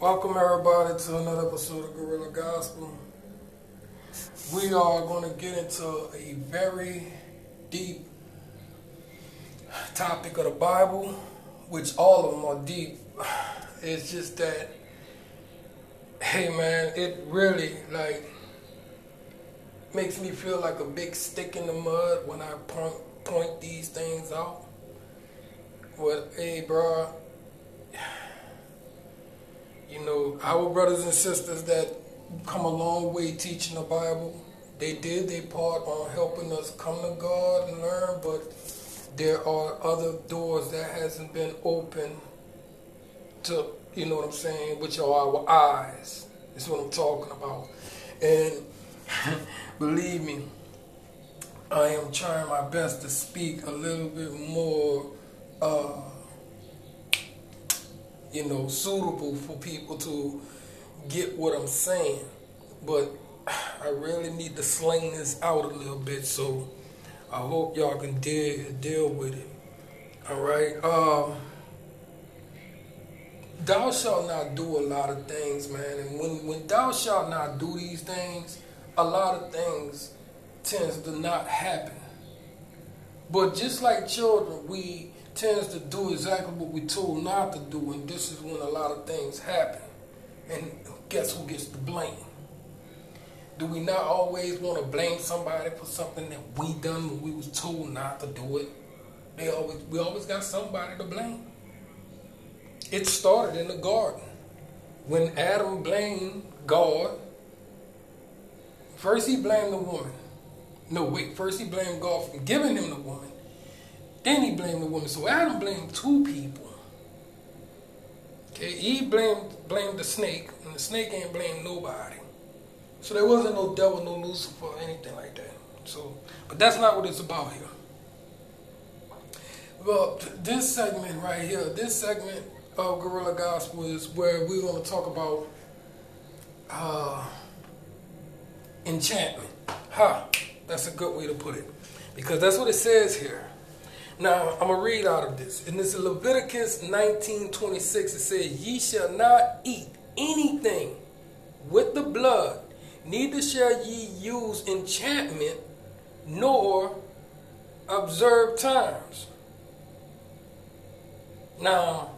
Welcome everybody to another episode of Gorilla Gospel. We are going to get into a very deep topic of the Bible, which all of them are deep. It's just that, hey man, it really like makes me feel like a big stick in the mud when I point point these things out. Well, hey, bro, you know, our brothers and sisters that come a long way teaching the Bible, they did their part on helping us come to God and learn, but there are other doors that hasn't been open to, you know what I'm saying, which are our eyes. That's what I'm talking about. And believe me, I am trying my best to speak a little bit more uh, you know, suitable for people to get what I'm saying. But I really need to sling this out a little bit, so I hope y'all can deal deal with it. All right. Um, thou shalt not do a lot of things, man. And when when thou shalt not do these things, a lot of things tends to not happen. But just like children, we tends to do exactly what we're told not to do, and this is when a lot of things happen. And guess who gets the blame? Do we not always want to blame somebody for something that we done when we was told not to do it? They always we always got somebody to blame. It started in the garden. When Adam blamed God, first he blamed the woman. No, wait, first he blamed God for giving him the woman. Then he blamed the woman. So Adam blamed two people. Okay, he blamed blamed the snake, and the snake ain't blamed nobody. So there wasn't no devil, no Lucifer, anything like that. So, but that's not what it's about here. Well, this segment right here, this segment of Gorilla Gospel is where we're going to talk about uh, enchantment. Ha! That's a good way to put it. Because that's what it says here. Now, I'm going to read out of this. And this is Leviticus 19.26. It says, Ye shall not eat anything with the blood, neither shall ye use enchantment, nor observe times. Now,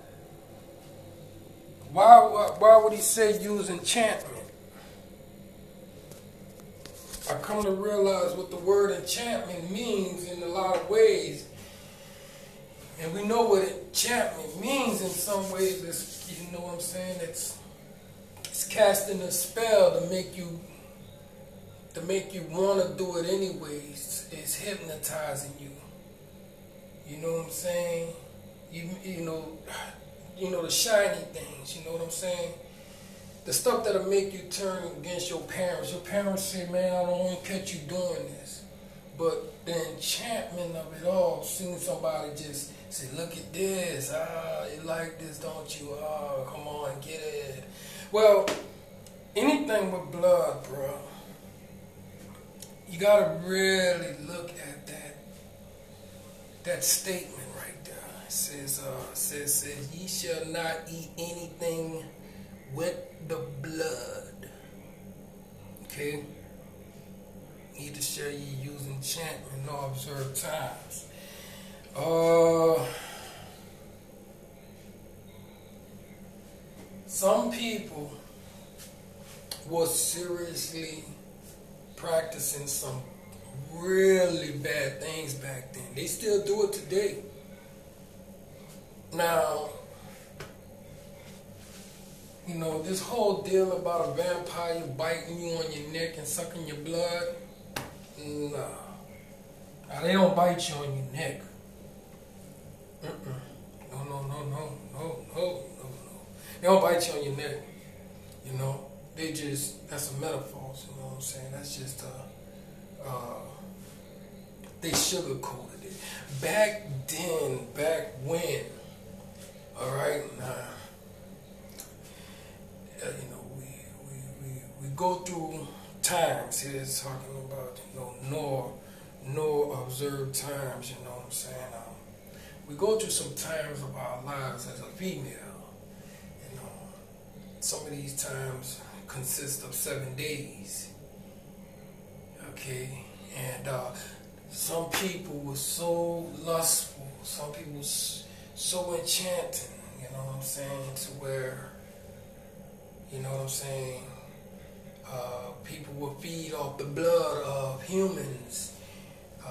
why, why would he say use enchantment? I come to realize what the word enchantment means in a lot of ways. And we know what enchantment means in some ways. It's, you know what I'm saying? It's it's casting a spell to make you to make you want to do it anyways. It's hypnotizing you. You know what I'm saying? You you know you know the shiny things. You know what I'm saying? The stuff that'll make you turn against your parents. Your parents say, "Man, I don't want to catch you doing this," but the enchantment of it all, seeing somebody just Say, look at this. Ah, you like this, don't you? Oh, come on, get it. Well, anything with blood, bro, you gotta really look at that that statement right there. It says, uh, says, says, ye shall not eat anything with the blood. Okay? Neither shall ye use enchantment nor observe times. Uh, some people was seriously practicing some really bad things back then. They still do it today. Now, you know, this whole deal about a vampire biting you on your neck and sucking your blood, nah. Now, they don't bite you on your neck. No, no, no, no, no, no, no, no. They don't bite you on your neck. You know, they just, that's a metaphor, you know what I'm saying? That's just, uh, uh, they sugar coated it. Back then, back when, all right, now, uh, you know, we, we, we, we go through times here, it's talking about, you know, nor, nor observed times, you know what I'm saying? Uh, we go through some times of our lives as a female, you know, some of these times consist of seven days. Okay, and uh, some people were so lustful, some people so enchanting, you know what I'm saying, to where, you know what I'm saying, uh, people will feed off the blood of humans, uh,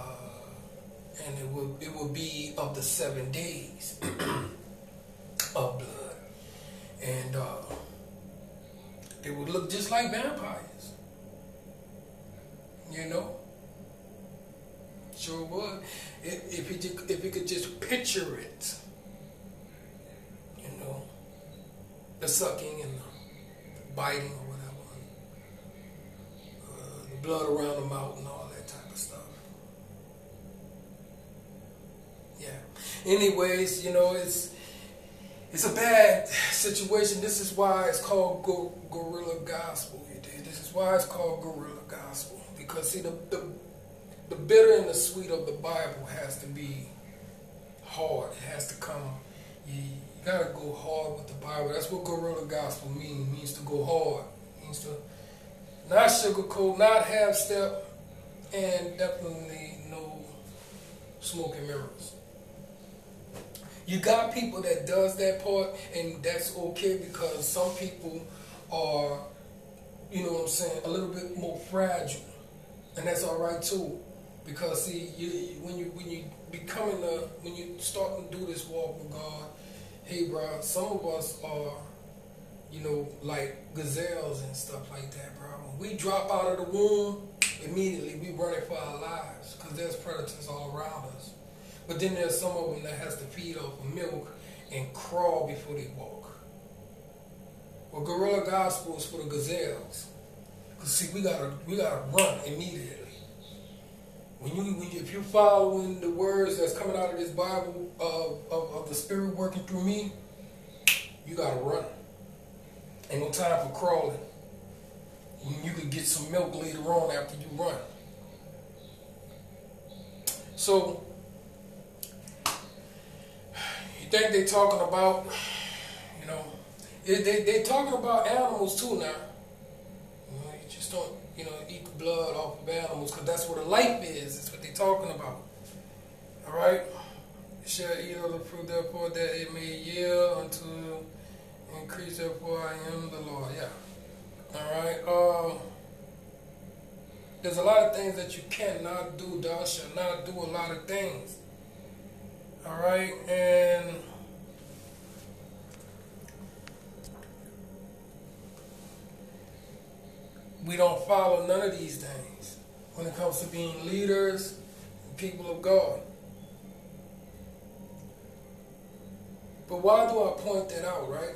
and it will it will be of the seven days of blood, and uh, they would look just like vampires, you know. Sure would. If, if you if you could just picture it, you know, the sucking and the biting blood around the mouth and all that type of stuff. Yeah. Anyways, you know, it's it's a bad situation. This is why it's called go- guerrilla gospel. You did. This is why it's called guerrilla gospel because see the, the the bitter and the sweet of the Bible has to be hard. It has to come. You, you gotta go hard with the Bible. That's what guerrilla gospel means. It means to go hard. It means to not sugarcoat, not half step, and definitely no smoking mirrors. You got people that does that part, and that's okay because some people are, you know what I'm saying, a little bit more fragile, and that's all right too. Because see, you, when you when you becoming a when you start to do this walk with God, hey, bro, some of us are, you know, like gazelles and stuff like that, bro we drop out of the womb, immediately we running for our lives because there's predators all around us. But then there's some of them that has to feed off of milk and crawl before they walk. Well, guerrilla gospel is for the gazelles. Cause see, we gotta we gotta run immediately. When you, when you if you're following the words that's coming out of this Bible of, of, of the Spirit working through me, you gotta run. Ain't no time for crawling you could get some milk later on after you run. So, you think they talking about, you know, they, they, they talking about animals too now. You just don't, you know, eat the blood off of animals because that's what a life is. That's what they talking about. All right? Shall eat of the fruit, therefore, that it may yield unto increase, therefore I am the Lord. Yeah. All right. Uh, there's a lot of things that you cannot do. Thou shalt not do a lot of things. All right, and we don't follow none of these things when it comes to being leaders, people of God. But why do I point that out, right?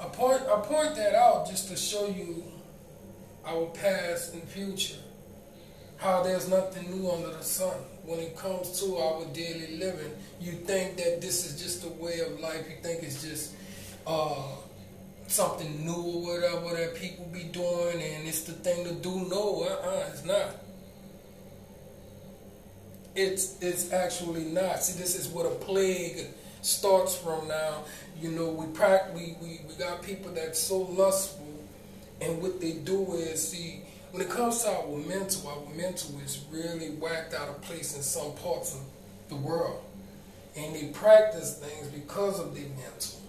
I point, I point that out just to show you our past and future. How there's nothing new under the sun. When it comes to our daily living, you think that this is just a way of life. You think it's just uh, something new or whatever that people be doing and it's the thing to do. No, uh-uh, it's not. It's, it's actually not. See, this is what a plague starts from now. You know, we we, we, we got people that's so lustful and what they do is see when it comes to our mental, our mental is really whacked out of place in some parts of the world. And they practice things because of their mental.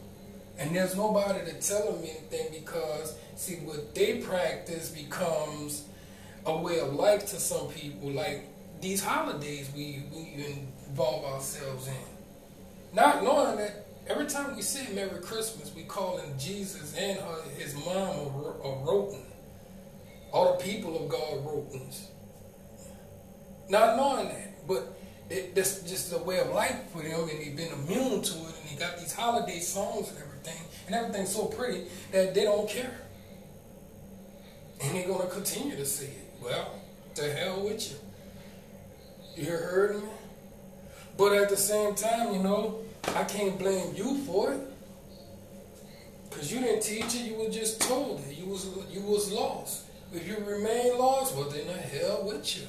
And there's nobody to tell them anything because see what they practice becomes a way of life to some people. Like these holidays we, we involve ourselves in. Not knowing that every time we say Merry Christmas, we call him Jesus and her, his mom a, a. All the people of God rotens. Not knowing that, but it, that's just a way of life for them, and they've been immune to it, and they got these holiday songs and everything, and everything's so pretty that they don't care. And they're going to continue to say it. Well, to hell with you. You heard me? But at the same time, you know, I can't blame you for it. Cause you didn't teach it, you were just told it. You was you was lost. If you remain lost, well then the hell with you.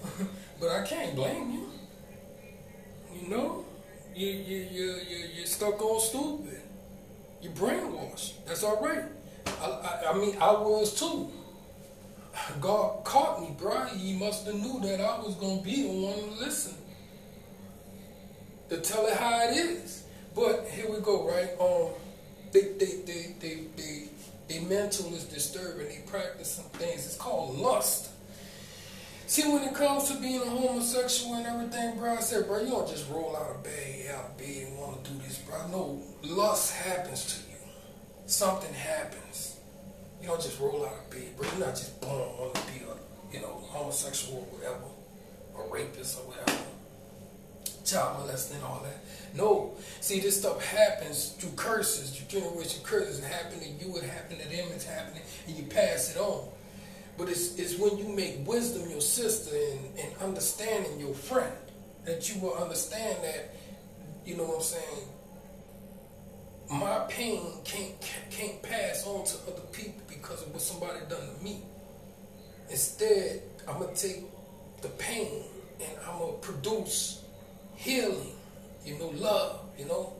but I can't blame you. You know? You you you you you're stuck on stupid. You're brainwashed. That's all right. I, I, I mean, I was too. God caught me, bro. He must have knew that I was gonna be the one to listen, to tell it how it is. But here we go, right? Um, they, they, they, they, they, they mental is disturbing. They practice some things. It's called lust. See, when it comes to being a homosexual and everything, bro, I said, bro, you don't just roll out of bed, out of bed and want to do this, bro. No, lust happens to you. Something happens. You don't just roll out of bed, bro. You're not just born wanting to be a, you know, homosexual or whatever, or rapist or whatever, child molesting, all that. No. See, this stuff happens through curses, through generation curses. It happened to you, it happened to them, it's happening, and you pass it on. But it's, it's when you make wisdom your sister and, and understanding your friend that you will understand that, you know what I'm saying, my pain can't can't pass on to other people because of what somebody done to me. Instead, I'm gonna take the pain and I'm gonna produce healing, you know, love, you know,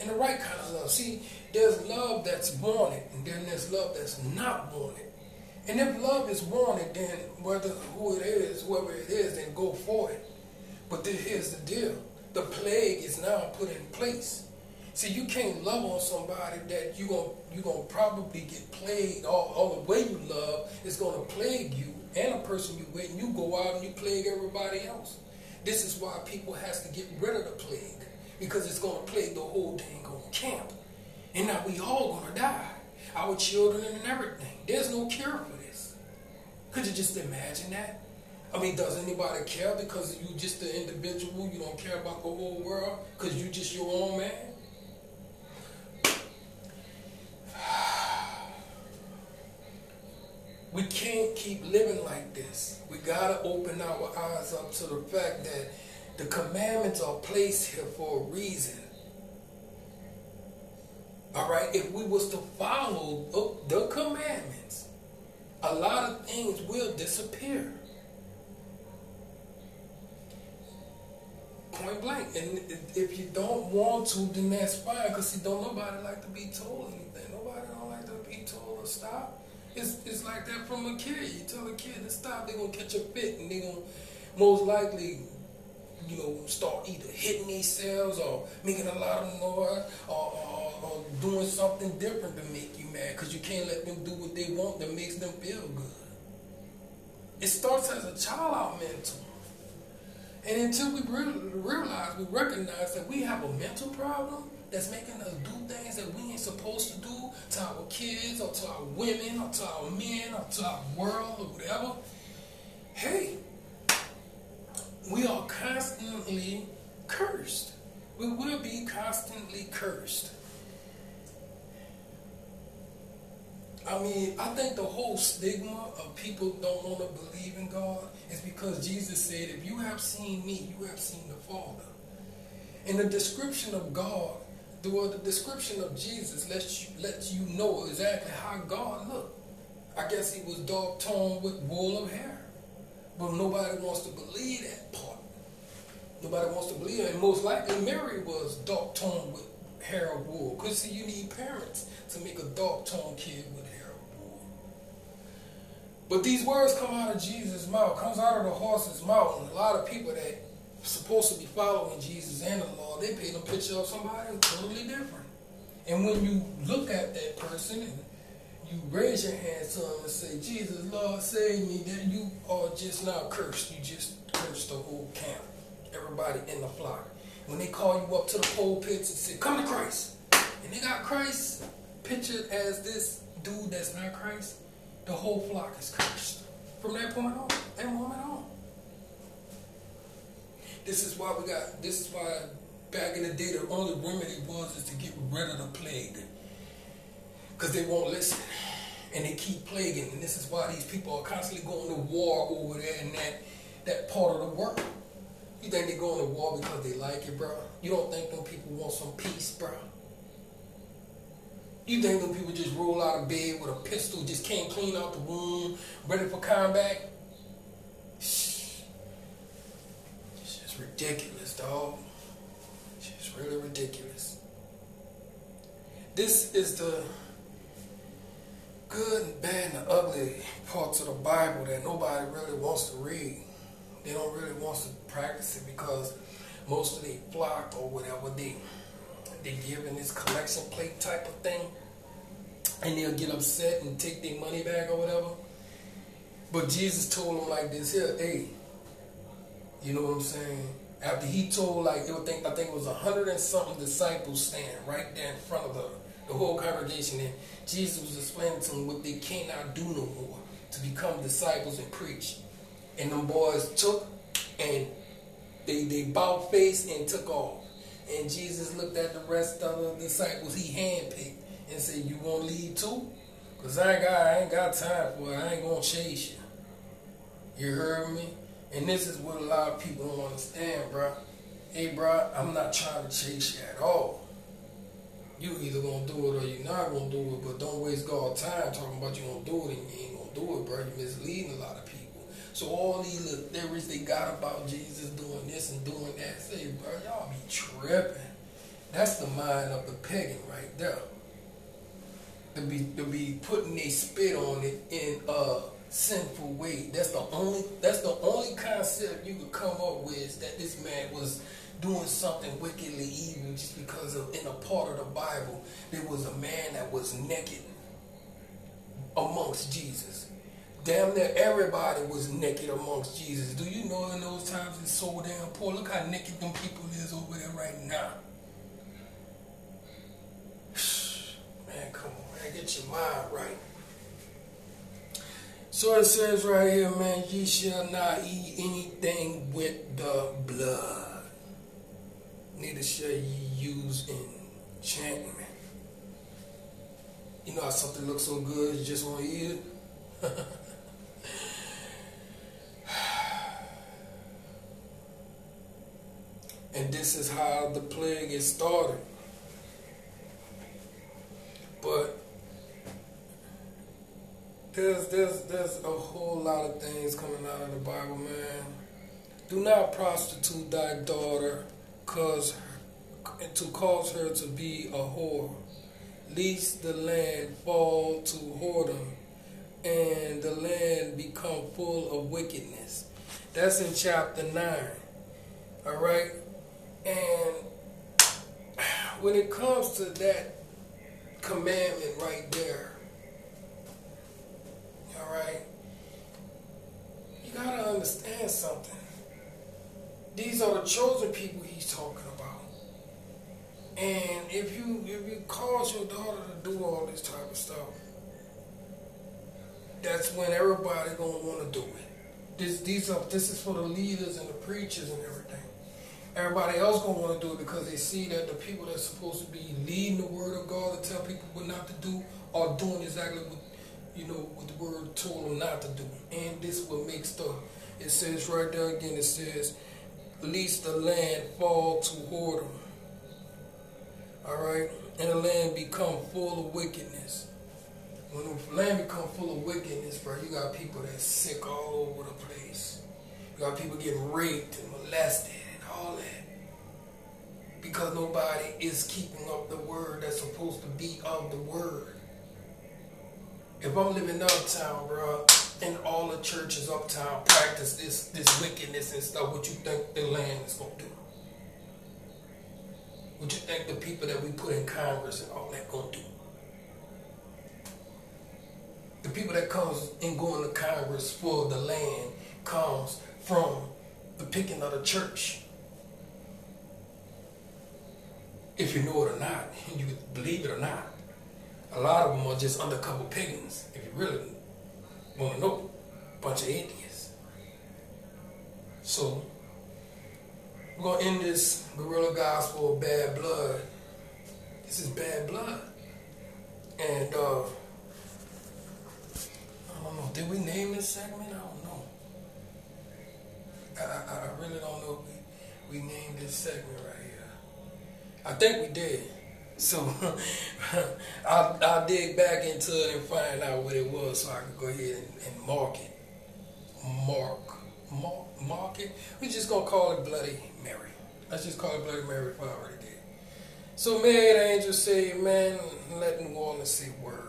and the right kind of love. See, there's love that's wanted, and then there's love that's not wanted. And if love is wanted, then whether who it is, whoever it is, then go for it. But here's the deal: the plague is now put in place. See, you can't love on somebody that you gonna you gonna probably get plagued. All, all the way you love is gonna plague you and a person you with, and you go out and you plague everybody else. This is why people has to get rid of the plague because it's gonna plague the whole dang on camp, and now we all gonna die, our children and everything. There's no cure for this. could you just imagine that? I mean, does anybody care because you just an individual? You don't care about the whole world because you just your own man? We can't keep living like this. We gotta open our eyes up to the fact that the commandments are placed here for a reason. All right, if we was to follow the commandments, a lot of things will disappear. Point blank. And if you don't want to, then that's fine. Because see, don't nobody like to be told anything. Nobody don't like to be told to stop. It's, it's like that from a kid. You tell a kid to stop, they're going to catch a fit. And they're going to most likely you know, start either hitting themselves or making a lot of noise or, or, or doing something different to make you mad because you can't let them do what they want that makes them feel good. It starts as a child out mental. And until we realize, we recognize that we have a mental problem that's making us do things that we ain't supposed to do to our kids or to our women or to our men or to our world or whatever, hey, we are constantly cursed. We will be constantly cursed. I mean, I think the whole stigma of people don't want to believe in God is because Jesus said, if you have seen me, you have seen the Father. And the description of God, the, well, the description of Jesus lets you, lets you know exactly how God looked. I guess he was dark toned with wool of hair. But nobody wants to believe that part. Nobody wants to believe it. And most likely Mary was dark toned with hair of wool. Because see, you need parents to make a dark toned kid with hair of wool. But these words come out of Jesus' mouth, comes out of the horse's mouth. And a lot of people that supposed to be following Jesus and the law, they paint a picture of somebody totally different. And when you look at that person and you raise your hands to him and say, Jesus, Lord, save me, then you are just not cursed. You just cursed the whole camp, everybody in the flock. When they call you up to the pulpits and say, come to Christ, and they got Christ pictured as this dude that's not Christ, the whole flock is cursed. From that point on, that moment on. This is why we got, this is why back in the day the only remedy was is to get rid of the plague because they won't listen and they keep plaguing. And this is why these people are constantly going to war over there in that, that part of the world. You think they're going to war because they like it, bro? You don't think them people want some peace, bro? You think them people just roll out of bed with a pistol, just can't clean out the room, ready for combat? It's just ridiculous, dog. Just really ridiculous. this is the good and bad and the ugly parts of the Bible that nobody really wants to read. They don't really want to practice it because most of the flock or whatever they they give in this collection plate type of thing, and they'll get upset and take their money back or whatever. But Jesus told them like this here, hey, you know what I'm saying? After he told like it would think I think it was a hundred and something disciples standing right there in front of the, the whole congregation and Jesus was explaining to them what they cannot do no more to become disciples and preach. And them boys took and they they bowed face and took off. And Jesus looked at the rest of the disciples he handpicked and said, You want to lead too? Because I ain't got I ain't got time for it. I ain't gonna chase you. You heard me? And this is what a lot of people don't understand, bro. Hey, bro, I'm not trying to chase you at all. You either gonna do it or you're not gonna do it, but don't waste God's time talking about you gonna do it and you ain't gonna do it, bro. You're misleading a lot of people. So all these little theories they got about Jesus doing this and doing that, say, bro, y'all be tripping. That's the mind of the pagan right there. To be to be putting a spit on it in a sinful way. That's the only that's the only concept you could come up with that this man was doing something wickedly evil just because of in a part of the Bible there was a man that was naked amongst Jesus. Damn near everybody was naked amongst Jesus. Do you know in those times it's so damn poor? Look how naked them people is over there right now. Man, come on, man, get your mind right. So it says right here, man, ye shall not eat anything with the blood. Neither shall ye use enchantment. You know how something looks so good, you just want to eat it? and this is how the plague is started. But there's there's there's a whole lot of things coming out of the Bible, man. Do not prostitute thy daughter, cause to cause her to be a whore, lest the land fall to whoredom, and the land become full of wickedness. That's in chapter nine. All right, and when it comes to that commandment right there all right? You gotta understand something. These are the chosen people he's talking about. And if you if you cause your daughter to do all this type of stuff, that's when everybody gonna want to do it. This these are this is for the leaders and the preachers and everything. Everybody else gonna want to do it because they see that the people that's supposed to be leading the word of God to tell people what not to do are doing exactly what you know, what the word told them not to do. And this what makes the, it says right there again, it says, least the land fall to whoredom. Alright? And the land become full of wickedness. When the land become full of wickedness, bro, you got people that's sick all over the place. You got people getting raped and molested and all that. Because nobody is keeping up the word that's supposed to be of the word. If I'm living uptown, bro, and all the churches uptown practice this this wickedness and stuff, what you think the land is gonna do? What you think the people that we put in Congress and all that gonna do? The people that comes and go into Congress for the land comes from the picking of the church. If you know it or not, and you believe it or not a lot of them are just undercover pagans, if you really want to know. Bunch of atheists. So, we're going to end this guerrilla gospel of bad blood. This is bad blood. And, uh, I don't know, did we name this segment? I don't know. I, I, I really don't know we, we named this segment right here. I think we did. So I'll, I'll, dig back into it and find out what it was so I can go ahead and, and mark it. Mark. Mark, mark it. We're just going to call it Bloody Mary. Let's just call it Bloody Mary if I already did. So Mary the angels say amen and let New Orleans say word.